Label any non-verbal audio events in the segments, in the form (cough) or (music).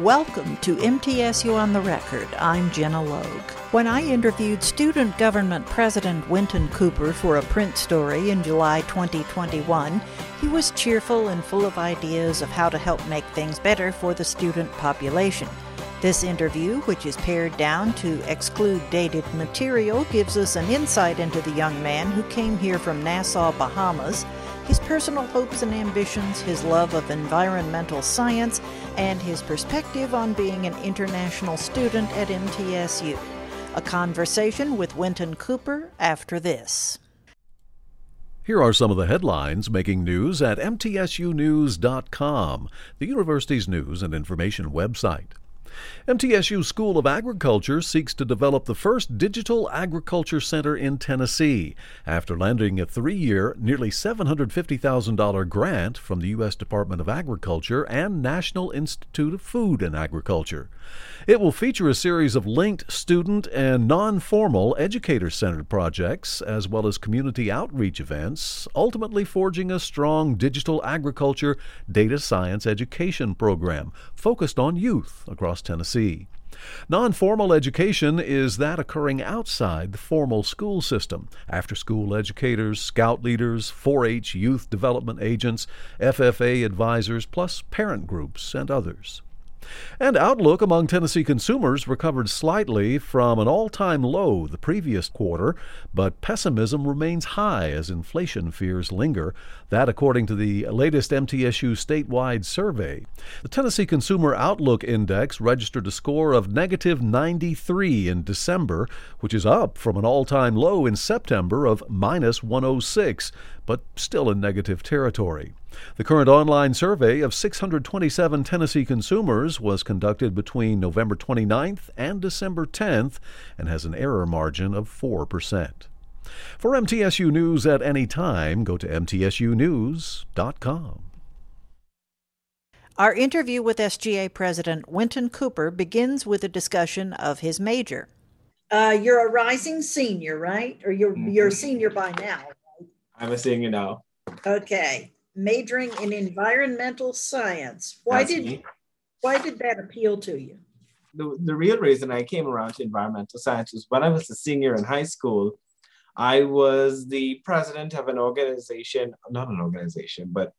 Welcome to MTSU on the Record. I'm Gina Logue. When I interviewed Student Government President Winton Cooper for a print story in July 2021, he was cheerful and full of ideas of how to help make things better for the student population. This interview, which is pared down to exclude dated material, gives us an insight into the young man who came here from Nassau, Bahamas his personal hopes and ambitions, his love of environmental science, and his perspective on being an international student at MTSU. A conversation with Winton Cooper after this. Here are some of the headlines making news at MTSUnews.com, the university's news and information website. MTSU School of Agriculture seeks to develop the first digital agriculture center in Tennessee after landing a three year, nearly $750,000 grant from the U.S. Department of Agriculture and National Institute of Food and Agriculture. It will feature a series of linked student and non formal educator centered projects, as well as community outreach events, ultimately forging a strong digital agriculture data science education program focused on youth across Tennessee. Non formal education is that occurring outside the formal school system. After school educators, scout leaders, 4 H youth development agents, FFA advisors, plus parent groups and others. And outlook among Tennessee consumers recovered slightly from an all time low the previous quarter, but pessimism remains high as inflation fears linger. That, according to the latest MTSU statewide survey. The Tennessee Consumer Outlook Index registered a score of negative 93 in December, which is up from an all time low in September of minus 106, but still in negative territory. The current online survey of 627 Tennessee consumers was conducted between November 29th and December 10th and has an error margin of 4%. For MTSU News at any time, go to MTSUnews.com. Our interview with SGA President Winton Cooper begins with a discussion of his major. Uh, you're a rising senior, right? Or you're mm-hmm. you're a senior by now. I'm a senior now. Okay, majoring in environmental science. Why That's did me. why did that appeal to you? The, the real reason I came around to environmental science was when I was a senior in high school, I was the president of an organization, not an organization, but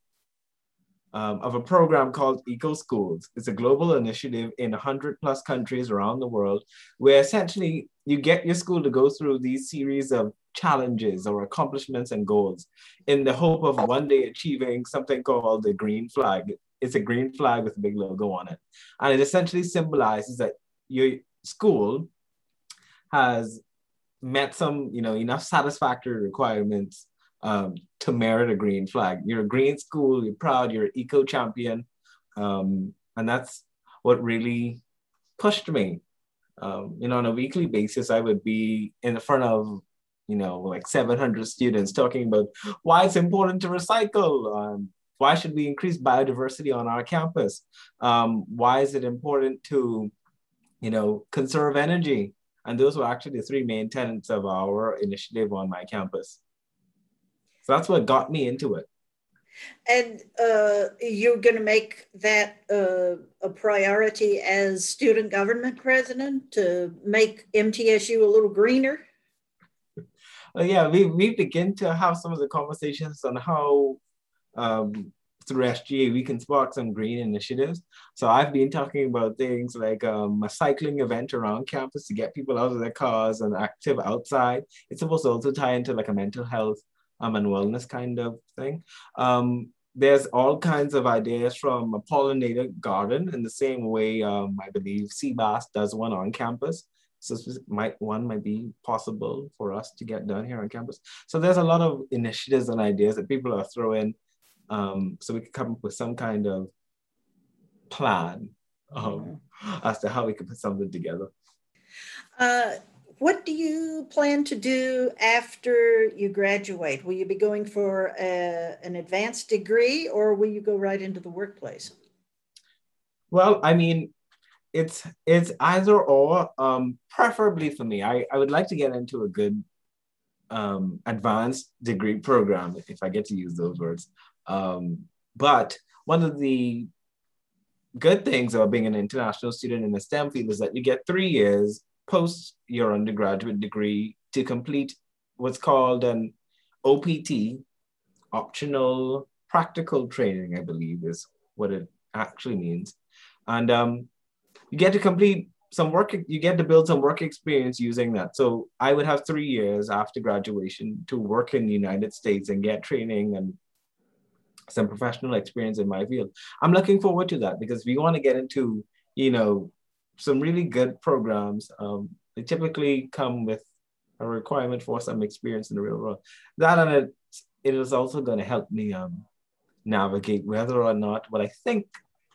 um, of a program called Eco Schools. It's a global initiative in 100 plus countries around the world, where essentially you get your school to go through these series of challenges or accomplishments and goals in the hope of one day achieving something called the green flag. It's a green flag with a big logo on it. And it essentially symbolizes that your school has met some, you know, enough satisfactory requirements um, to merit a green flag. You're a green school, you're proud, you're an eco champion. Um, and that's what really pushed me. Um, you know, on a weekly basis, I would be in front of, you know, like 700 students talking about why it's important to recycle. Um, why should we increase biodiversity on our campus? Um, why is it important to, you know, conserve energy? And those were actually the three main tenets of our initiative on my campus. So that's what got me into it. And uh, you're going to make that uh, a priority as student government president to make MTSU a little greener? Uh, yeah, we, we begin to have some of the conversations on how um, through SGA we can spark some green initiatives. So I've been talking about things like um, a cycling event around campus to get people out of their cars and active outside. It's supposed to also tie into like a mental health um, and wellness kind of thing. Um, there's all kinds of ideas from a pollinator garden in the same way um, I believe CBAS does one on campus. So might one might be possible for us to get done here on campus. So there's a lot of initiatives and ideas that people are throwing, um, so we could come up with some kind of plan um, as to how we can put something together. Uh, what do you plan to do after you graduate? Will you be going for a, an advanced degree or will you go right into the workplace? Well, I mean, it's it's either or. Um, preferably for me, I, I would like to get into a good um, advanced degree program, if I get to use those words. Um, but one of the good things about being an international student in the STEM field is that you get three years post your undergraduate degree to complete what's called an OPT, optional practical training, I believe is what it actually means. And um, you get to complete some work, you get to build some work experience using that. So I would have three years after graduation to work in the United States and get training and some professional experience in my field. I'm looking forward to that because we want to get into, you know, some really good programs. Um, they typically come with a requirement for some experience in the real world. That and it, it is also going to help me um, navigate whether or not what I think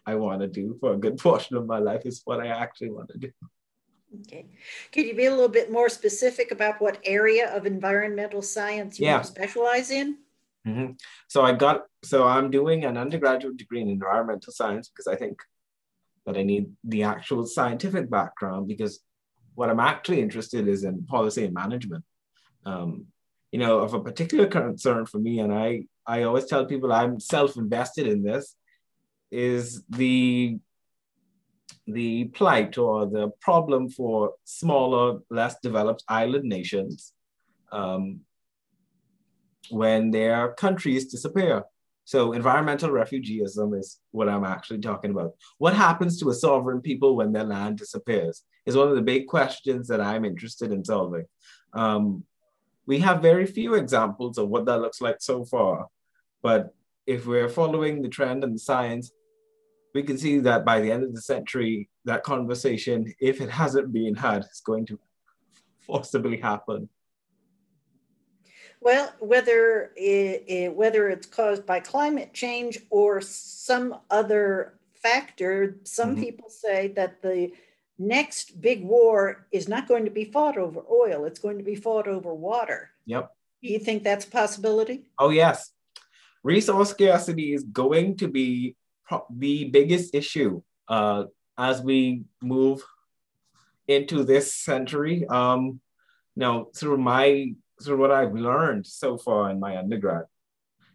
I want to do for a good (laughs) portion of my life is what I actually want to do. Okay. Could you be a little bit more specific about what area of environmental science you yeah. specialize in? Mm-hmm. So I got, so I'm doing an undergraduate degree in environmental science because I think that I need the actual scientific background because what I'm actually interested is in policy and management. Um, you know, of a particular concern for me, and I, I always tell people I'm self-invested in this, is the the plight or the problem for smaller, less developed island nations um, when their countries disappear. So environmental refugeeism is what I'm actually talking about. What happens to a sovereign people when their land disappears is one of the big questions that I'm interested in solving. Um, we have very few examples of what that looks like so far, but if we're following the trend and the science, we can see that by the end of the century, that conversation, if it hasn't been had, is going to forcibly happen. Well, whether it, it, whether it's caused by climate change or some other factor, some mm-hmm. people say that the next big war is not going to be fought over oil; it's going to be fought over water. Yep. Do you think that's a possibility? Oh yes, resource scarcity is going to be the biggest issue uh, as we move into this century. Um, now, through my through what I've learned so far in my undergrad,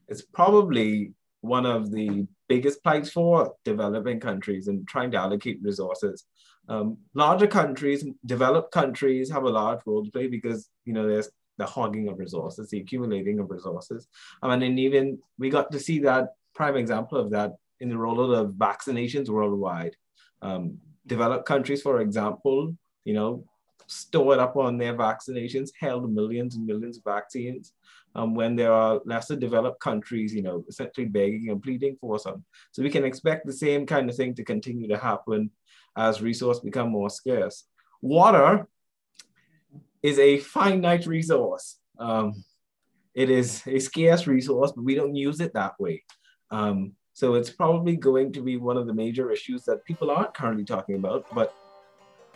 it's probably one of the biggest plights for developing countries and trying to allocate resources. Um, larger countries, developed countries have a large role to play because you know there's the hogging of resources, the accumulating of resources. Mean, and even we got to see that prime example of that in the rollout of vaccinations worldwide. Um, developed countries, for example, you know, stored up on their vaccinations, held millions and millions of vaccines. Um, when there are lesser developed countries, you know, essentially begging and pleading for some. So we can expect the same kind of thing to continue to happen as resources become more scarce. Water is a finite resource. Um, it is a scarce resource, but we don't use it that way. Um, so it's probably going to be one of the major issues that people aren't currently talking about, but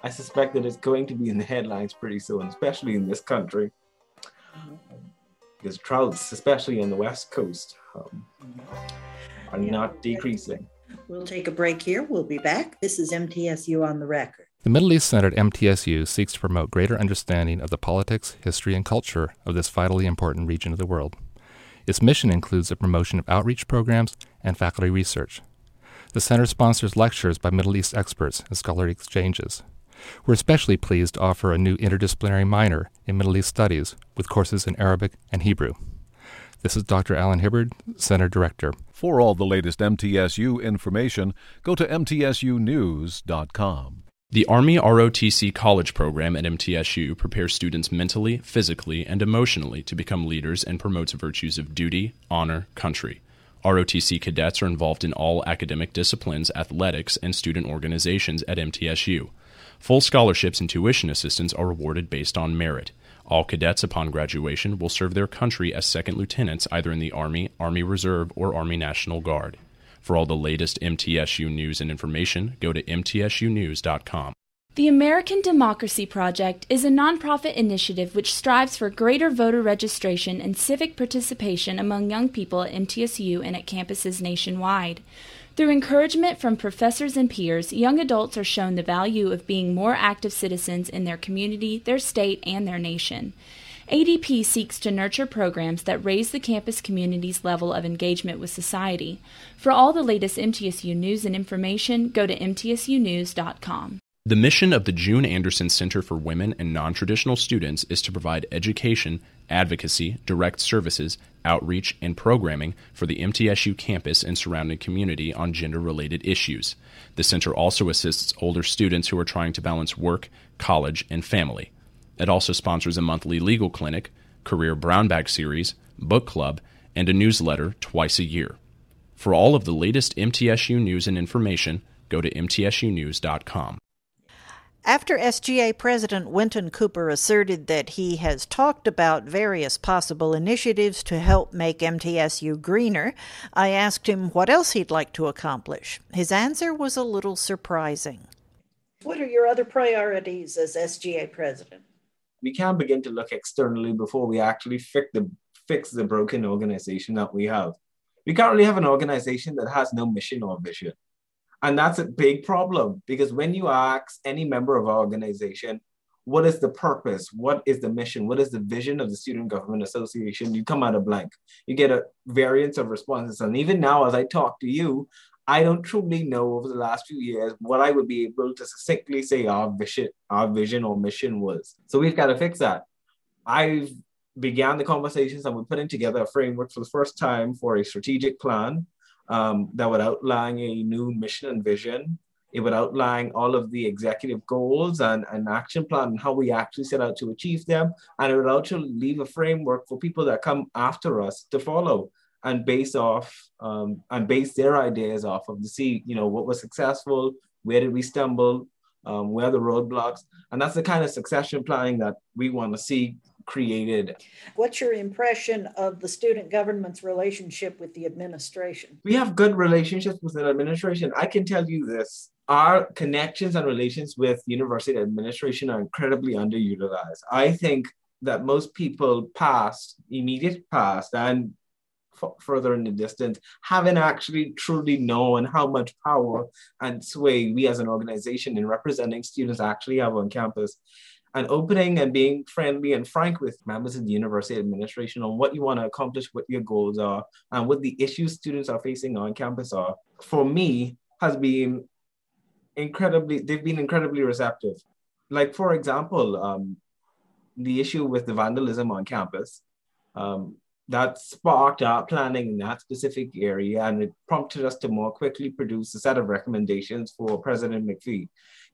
I suspect that it's going to be in the headlines pretty soon, especially in this country. Because droughts, especially in the West Coast, um, are yeah. not decreasing. We'll take a break here. We'll be back. This is MTSU on the record. The Middle East Center at MTSU seeks to promote greater understanding of the politics, history, and culture of this vitally important region of the world. Its mission includes the promotion of outreach programs and faculty research. The center sponsors lectures by Middle East experts and scholarly exchanges. We're especially pleased to offer a new interdisciplinary minor in Middle East Studies with courses in Arabic and Hebrew. This is Dr. Allen Hibbard, Center Director. For all the latest MTSU information, go to mtsunews.com. The Army ROTC College program at MTSU prepares students mentally, physically, and emotionally to become leaders and promotes virtues of duty, honor, country. ROTC cadets are involved in all academic disciplines, athletics, and student organizations at MTSU. Full scholarships and tuition assistance are awarded based on merit. All cadets upon graduation will serve their country as second lieutenants either in the Army, Army Reserve, or Army National Guard. For all the latest MTSU news and information, go to mtsunews.com. The American Democracy Project is a nonprofit initiative which strives for greater voter registration and civic participation among young people at MTSU and at campuses nationwide. Through encouragement from professors and peers, young adults are shown the value of being more active citizens in their community, their state, and their nation. ADP seeks to nurture programs that raise the campus community's level of engagement with society. For all the latest MTSU news and information, go to mtsunews.com. The mission of the June Anderson Center for Women and Non-Traditional Students is to provide education, advocacy, direct services, outreach, and programming for the MTSU campus and surrounding community on gender-related issues. The center also assists older students who are trying to balance work, college, and family. It also sponsors a monthly legal clinic, career brown bag series, book club, and a newsletter twice a year. For all of the latest MTSU news and information, go to mtsunews.com. After SGA President Winton Cooper asserted that he has talked about various possible initiatives to help make MTSU greener, I asked him what else he'd like to accomplish. His answer was a little surprising. What are your other priorities as SGA president? We can't begin to look externally before we actually fix the fix the broken organization that we have. We currently have an organization that has no mission or vision. And that's a big problem because when you ask any member of our organization, what is the purpose? What is the mission? What is the vision of the Student Government Association? You come out of blank. You get a variance of responses. And even now, as I talk to you, I don't truly know over the last few years what I would be able to succinctly say our vision, our vision or mission was. So we've got to fix that. I've began the conversations and we're putting together a framework for the first time for a strategic plan um, that would outline a new mission and vision. It would outline all of the executive goals and an action plan and how we actually set out to achieve them. And it would also leave a framework for people that come after us to follow and base off um, and base their ideas off of to see, you know, what was successful, where did we stumble, um, where are the roadblocks, and that's the kind of succession planning that we want to see created. What's your impression of the student government's relationship with the administration? We have good relationships with the administration. I can tell you this. Our connections and relations with university administration are incredibly underutilized. I think that most people past, immediate past, and f- further in the distance, haven't actually truly known how much power and sway we as an organization in representing students actually have on campus and opening and being friendly and frank with members of the university administration on what you want to accomplish, what your goals are, and what the issues students are facing on campus are, for me, has been incredibly, they've been incredibly receptive. Like, for example, um, the issue with the vandalism on campus, um, that sparked our planning in that specific area and it prompted us to more quickly produce a set of recommendations for President McPhee.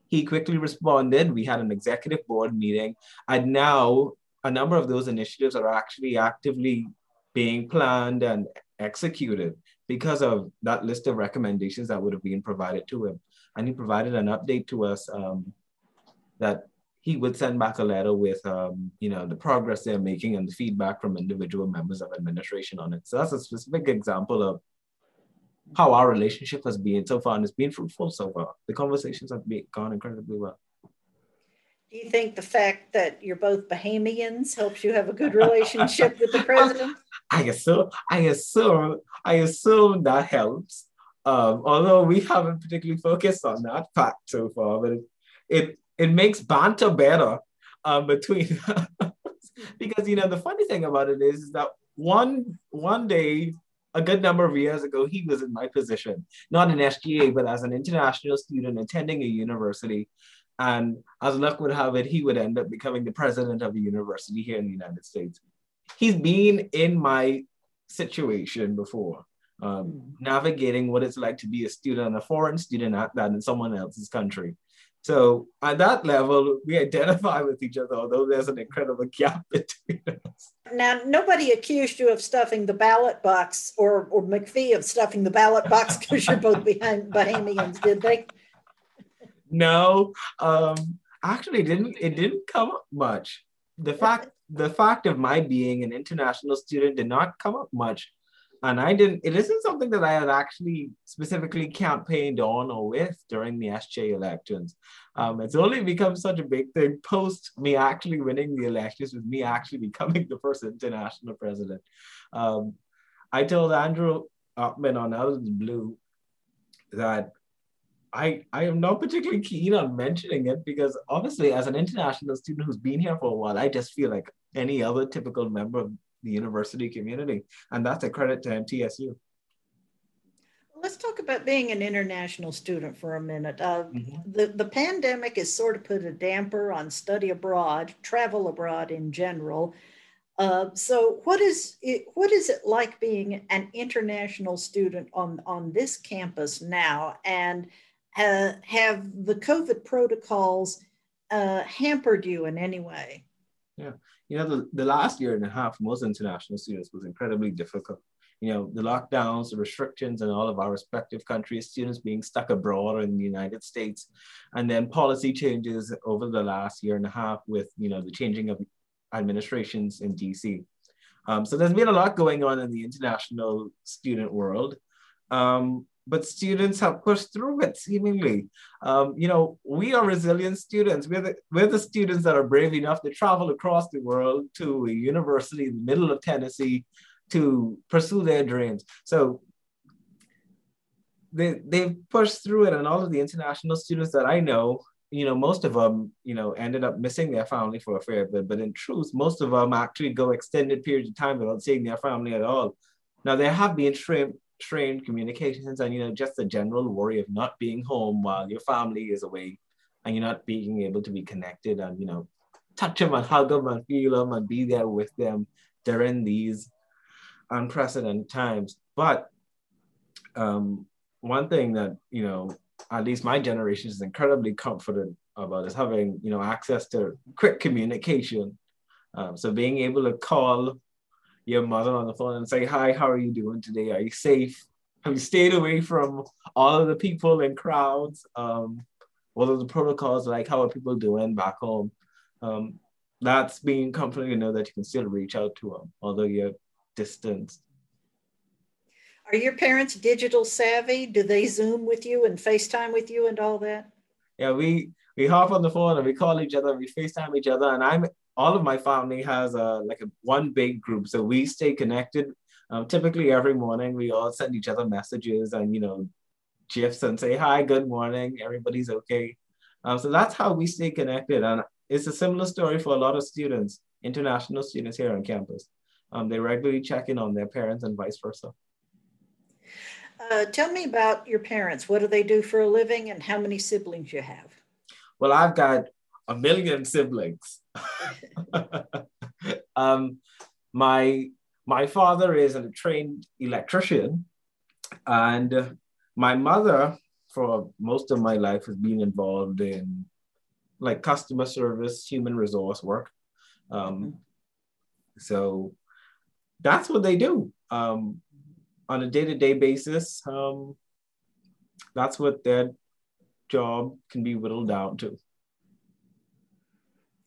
He quickly responded. We had an executive board meeting, and now a number of those initiatives are actually actively being planned and executed because of that list of recommendations that would have been provided to him. And he provided an update to us um, that he would send back a letter with, um, you know, the progress they're making and the feedback from individual members of administration on it. So that's a specific example of how our relationship has been so far, and it's been fruitful so far. The conversations have been, gone incredibly well. Do you think the fact that you're both Bahamians helps you have a good relationship with the (laughs) president? I assume, I assume, I assume that helps. Um, although we haven't particularly focused on that fact so far, but it it, it makes banter better um, between (laughs) because you know the funny thing about it is, is that one one day a good number of years ago, he was in my position, not in SGA, but as an international student attending a university. And as luck would have it, he would end up becoming the president of a university here in the United States. He's been in my situation before, um, navigating what it's like to be a student, a foreign student at that in someone else's country. So at that level, we identify with each other, although there's an incredible gap (laughs) between us. Now, nobody accused you of stuffing the ballot box or, or McPhee of stuffing the ballot box (laughs) because you're both behind Bahamians, did they? No, um, actually, didn't it didn't come up much. The fact the fact of my being an international student did not come up much and I didn't. It isn't something that I had actually specifically campaigned on or with during the SGA elections. Um, it's only become such a big thing post me actually winning the elections, with me actually (laughs) becoming the first international president. Um, I told Andrew Ockman on Out Blue that I I am not particularly keen on mentioning it because obviously, as an international student who's been here for a while, I just feel like any other typical member of the university community. And that's a credit to MTSU. Let's talk about being an international student for a minute. Uh, mm-hmm. the, the pandemic has sort of put a damper on study abroad, travel abroad in general. Uh, so, what is it, what is it like being an international student on, on this campus now? And uh, have the COVID protocols uh, hampered you in any way? Yeah, you know, the, the last year and a half, most international students was incredibly difficult you know, the lockdowns, the restrictions in all of our respective countries, students being stuck abroad or in the United States, and then policy changes over the last year and a half with, you know, the changing of administrations in DC. Um, so there's been a lot going on in the international student world. Um, but students have pushed through it seemingly. Um, you know, we are resilient students. We're the, we're the students that are brave enough to travel across the world to a university in the middle of Tennessee to pursue their dreams. So they they've pushed through it, and all of the international students that I know, you know, most of them, you know, ended up missing their family for a fair bit. But in truth, most of them actually go extended periods of time without seeing their family at all. Now there have been strained strained communications, and you know, just the general worry of not being home while your family is away, and you're not being able to be connected, and you know, touch them and hug them and feel them and be there with them during these unprecedented times. But um, one thing that, you know, at least my generation is incredibly comforted about is having, you know, access to quick communication. Um, so being able to call your mother on the phone and say, hi, how are you doing today? Are you safe? (laughs) Have you stayed away from all of the people and crowds? Um, what are the protocols like? How are people doing back home? Um, that's being comforting to know that you can still reach out to them, although you're distance. Are your parents digital savvy? Do they Zoom with you and FaceTime with you and all that? Yeah, we we hop on the phone and we call each other, and we FaceTime each other, and I'm all of my family has a like a one big group, so we stay connected. Um, typically every morning we all send each other messages and you know gifs and say hi, good morning, everybody's okay. Um, so that's how we stay connected, and it's a similar story for a lot of students, international students here on campus. Um, they regularly check in on their parents and vice versa. Uh, tell me about your parents. What do they do for a living and how many siblings you have? Well, I've got a million siblings. (laughs) um, my my father is a trained electrician, and my mother, for most of my life, has been involved in like customer service, human resource work. Um, so that's what they do um, on a day-to-day basis. Um, that's what their job can be whittled down to.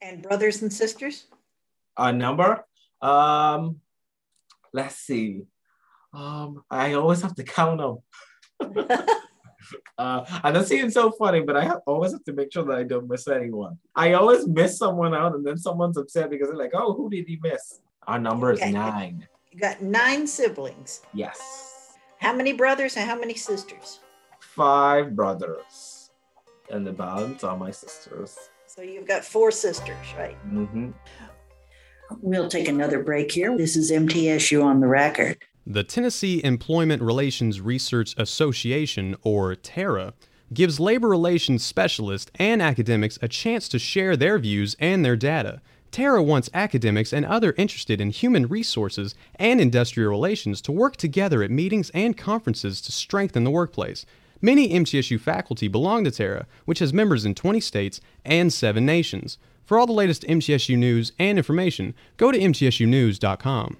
And brothers and sisters? A number. Um, let's see. Um, I always have to count them. (laughs) uh, and that seems so funny, but I have, always have to make sure that I don't miss anyone. I always miss someone out, and then someone's upset because they're like, "Oh, who did he miss?" Our number is nine. You got nine siblings. Yes. How many brothers and how many sisters? Five brothers. And the balance are my sisters. So you've got four sisters, right? Mm-hmm. We'll take another break here. This is MTSU on the record. The Tennessee Employment Relations Research Association, or TERRA, gives labor relations specialists and academics a chance to share their views and their data. TERRA wants academics and other interested in human resources and industrial relations to work together at meetings and conferences to strengthen the workplace. Many MTSU faculty belong to TERRA, which has members in 20 states and 7 nations. For all the latest MTSU news and information, go to mtsunews.com.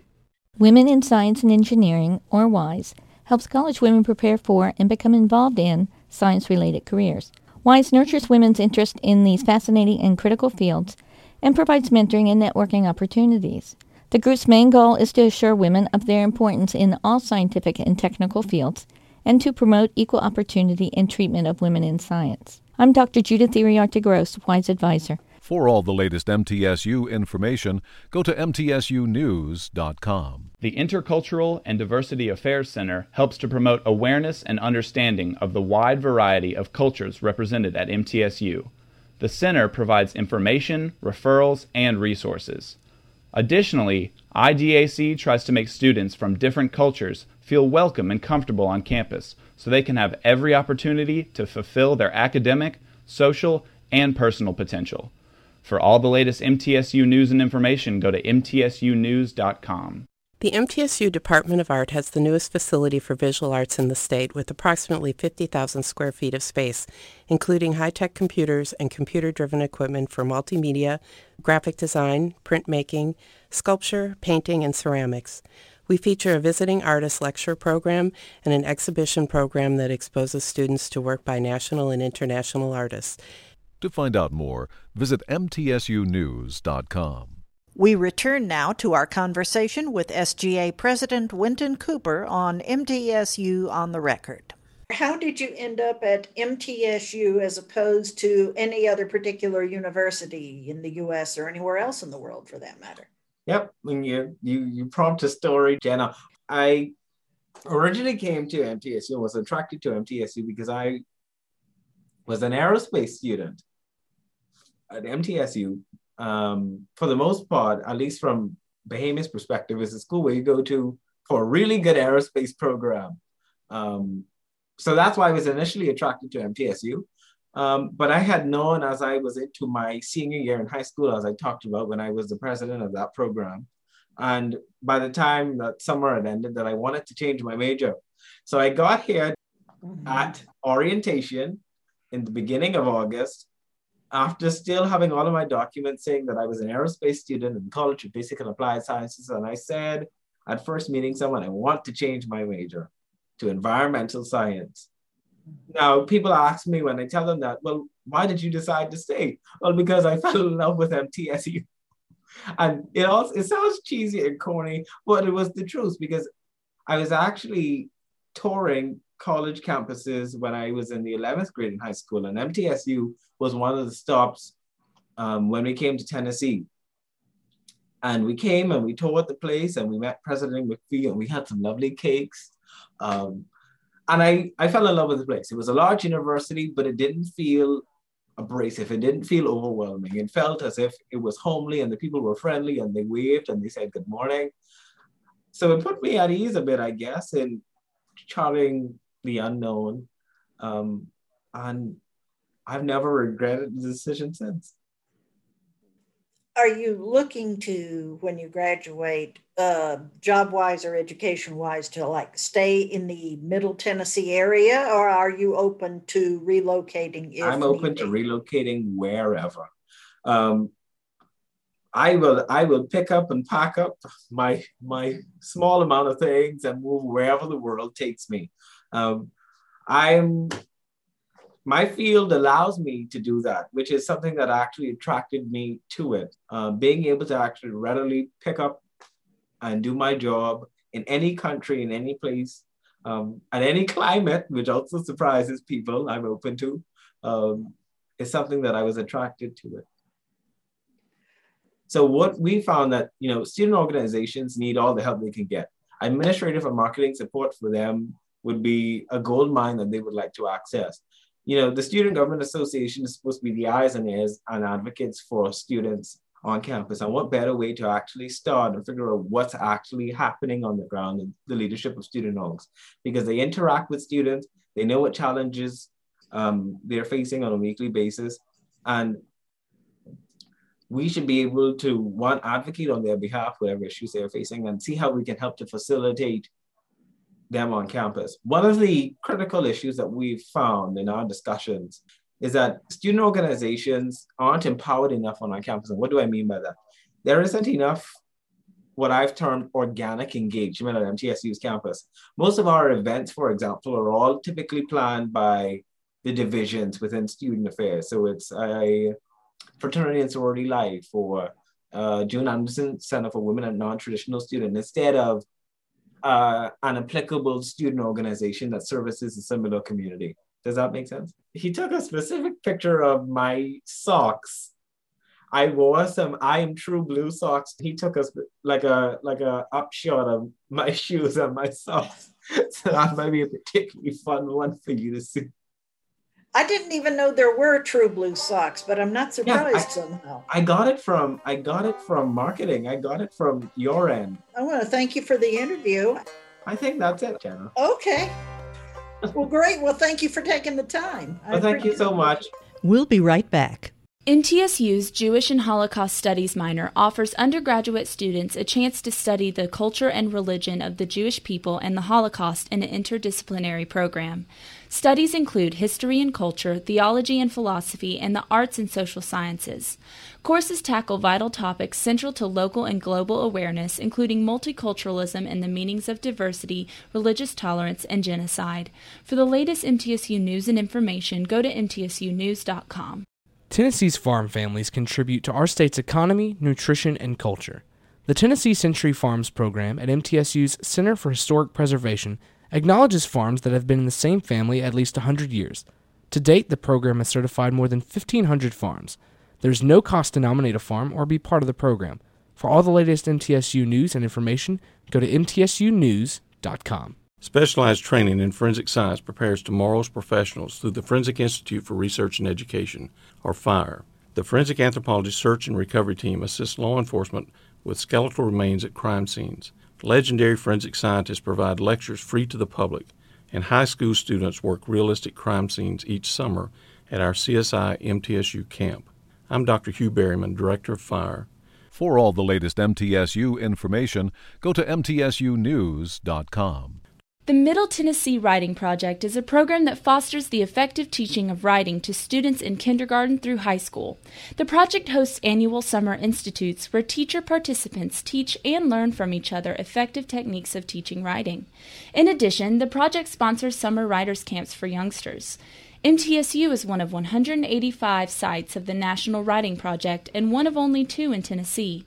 Women in Science and Engineering, or WISE, helps college women prepare for and become involved in science related careers. WISE nurtures women's interest in these fascinating and critical fields and provides mentoring and networking opportunities. The group's main goal is to assure women of their importance in all scientific and technical fields and to promote equal opportunity and treatment of women in science. I'm Dr. Judith Iriarte Gross, WISE Advisor. For all the latest MTSU information, go to MTSUnews.com. The Intercultural and Diversity Affairs Center helps to promote awareness and understanding of the wide variety of cultures represented at MTSU. The center provides information, referrals, and resources. Additionally, IDAC tries to make students from different cultures feel welcome and comfortable on campus so they can have every opportunity to fulfill their academic, social, and personal potential. For all the latest MTSU news and information, go to mtsunews.com. The MTSU Department of Art has the newest facility for visual arts in the state with approximately 50,000 square feet of space, including high-tech computers and computer-driven equipment for multimedia, graphic design, printmaking, sculpture, painting, and ceramics. We feature a visiting artist lecture program and an exhibition program that exposes students to work by national and international artists. To find out more, visit mtsunews.com. We return now to our conversation with SGA President Winton Cooper on MTSU on the Record. How did you end up at MTSU as opposed to any other particular university in the US or anywhere else in the world for that matter? Yep, when you you you prompt a story, Gina. I originally came to MTSU was attracted to MTSU because I was an aerospace student at MTSU um, for the most part, at least from Bahamia's perspective, is a school where you go to for a really good aerospace program. Um, so that's why I was initially attracted to MTSU. Um, but I had known as I was into my senior year in high school, as I talked about when I was the president of that program. And by the time that summer had ended, that I wanted to change my major. So I got here mm-hmm. at orientation in the beginning of August after still having all of my documents saying that I was an aerospace student in College of Basic and Applied Sciences, and I said at first meeting someone, I want to change my major to environmental science. Now, people ask me when I tell them that, well, why did you decide to stay? Well, because I (laughs) fell in love with MTSU. And it also it sounds cheesy and corny, but it was the truth because I was actually touring college campuses when I was in the 11th grade in high school, and MTSU was one of the stops um, when we came to Tennessee. And we came and we toured the place and we met President McPhee and we had some lovely cakes. Um, and I, I fell in love with the place. It was a large university, but it didn't feel abrasive. It didn't feel overwhelming. It felt as if it was homely and the people were friendly and they waved and they said good morning. So it put me at ease a bit, I guess, in charting the unknown. Um, and I've never regretted the decision since. Are you looking to, when you graduate, uh, job wise or education wise, to like stay in the middle Tennessee area, or are you open to relocating? I'm open needed? to relocating wherever. Um, I will I will pick up and pack up my my small amount of things and move wherever the world takes me. Um, I'm my field allows me to do that, which is something that actually attracted me to it. Uh, being able to actually readily pick up and do my job in any country, in any place, um, and any climate, which also surprises people. I'm open to, um, is something that I was attracted to it. So what we found that you know student organizations need all the help they can get. Administrative and marketing support for them would be a gold mine that they would like to access. You know, the Student Government Association is supposed to be the eyes and ears and advocates for students on campus. And what better way to actually start and figure out what's actually happening on the ground in the leadership of student orgs? Because they interact with students, they know what challenges um, they're facing on a weekly basis. And we should be able to one advocate on their behalf whatever issues they're facing and see how we can help to facilitate them on campus. One of the critical issues that we've found in our discussions is that student organizations aren't empowered enough on our campus. And what do I mean by that? There isn't enough what I've termed organic engagement at MTSU's campus. Most of our events, for example, are all typically planned by the divisions within student affairs. So it's a fraternity and sorority life or uh, June Anderson Center for Women and Non-Traditional Students instead of uh, an applicable student organization that services a similar community. Does that make sense? He took a specific picture of my socks. I wore some I am true blue socks. He took us like a like a upshot of my (laughs) shoes and my socks. (laughs) so that might be a particularly fun one for you to see. I didn't even know there were true blue socks, but I'm not surprised Yeah, I- somehow. I got it from I got it from marketing. I got it from your end. I want to thank you for the interview. I think that's it, Gina. Okay. Well, great. Well, thank you for taking the time. I Well, thank you so much. We'll be right back. MTSU's Jewish and Holocaust Studies minor offers undergraduate students a chance to study the culture and religion of the Jewish people and the Holocaust in an interdisciplinary program. Studies include history and culture, theology and philosophy, and the arts and social sciences. Courses tackle vital topics central to local and global awareness, including multiculturalism and the meanings of diversity, religious tolerance, and genocide. For the latest MTSU news and information, go to mtsunews.com. Tennessee's farm families contribute to our state's economy, nutrition, and culture. The Tennessee Century Farms program at MTSU's Center for Historic Preservation acknowledges farms that have been in the same family at least 100 years. To date, the program has certified more than 1,500 farms. There is no cost to nominate a farm or be part of the program. For all the latest MTSU news and information, go to mtsunews.com. Specialized training in forensic science prepares tomorrow's professionals through the Forensic Institute for Research and Education, or FIRE. The Forensic Anthropology Search and Recovery Team assists law enforcement with skeletal remains at crime scenes. Legendary forensic scientists provide lectures free to the public, and high school students work realistic crime scenes each summer at our CSI MTSU camp. I'm Dr. Hugh Berryman, Director of FIRE. For all the latest MTSU information, go to MTSUnews.com. The Middle Tennessee Writing Project is a program that fosters the effective teaching of writing to students in kindergarten through high school. The project hosts annual summer institutes where teacher participants teach and learn from each other effective techniques of teaching writing. In addition, the project sponsors summer writers' camps for youngsters. MTSU is one of 185 sites of the National Writing Project and one of only two in Tennessee.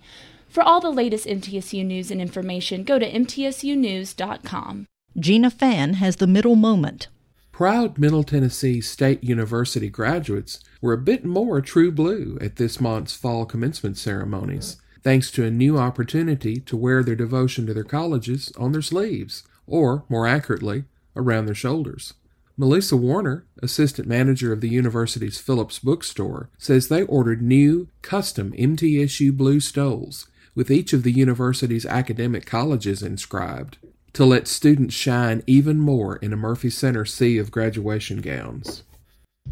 For all the latest MTSU news and information, go to mtsunews.com. Gina Fann has the middle moment. Proud Middle Tennessee State University graduates were a bit more true blue at this month's fall commencement ceremonies, thanks to a new opportunity to wear their devotion to their colleges on their sleeves, or, more accurately, around their shoulders. Melissa Warner, assistant manager of the university's Phillips bookstore, says they ordered new, custom MTSU blue stoles with each of the university's academic colleges inscribed to let students shine even more in a Murphy Center sea of graduation gowns.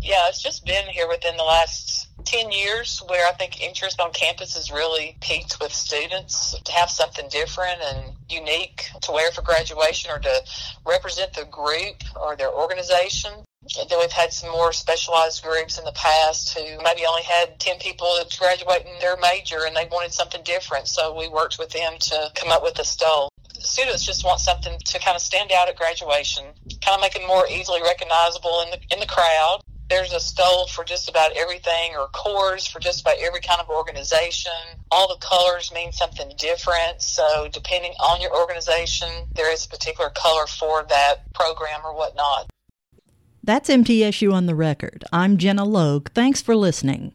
Yeah, it's just been here within the last 10 years where I think interest on campus has really peaked with students to have something different and unique to wear for graduation or to represent the group or their organization. And then we've had some more specialized groups in the past who maybe only had 10 people graduating their major and they wanted something different. So we worked with them to come up with a stole students just want something to kind of stand out at graduation, kind of make them more easily recognizable in the in the crowd. There's a stole for just about everything, or cores for just about every kind of organization. All the colors mean something different. So, depending on your organization, there is a particular color for that program or whatnot. That's MTSU on the record. I'm Gina Logue. Thanks for listening.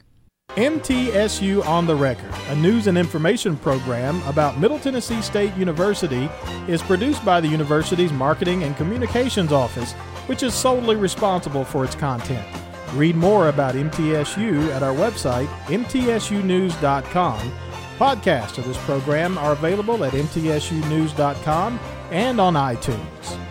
MTSU on the Record, a news and information program about Middle Tennessee State University, is produced by the university's Marketing and Communications Office, which is solely responsible for its content. Read more about MTSU at our website, mtsunews.com. Podcasts of this program are available at mtsunews.com and on iTunes.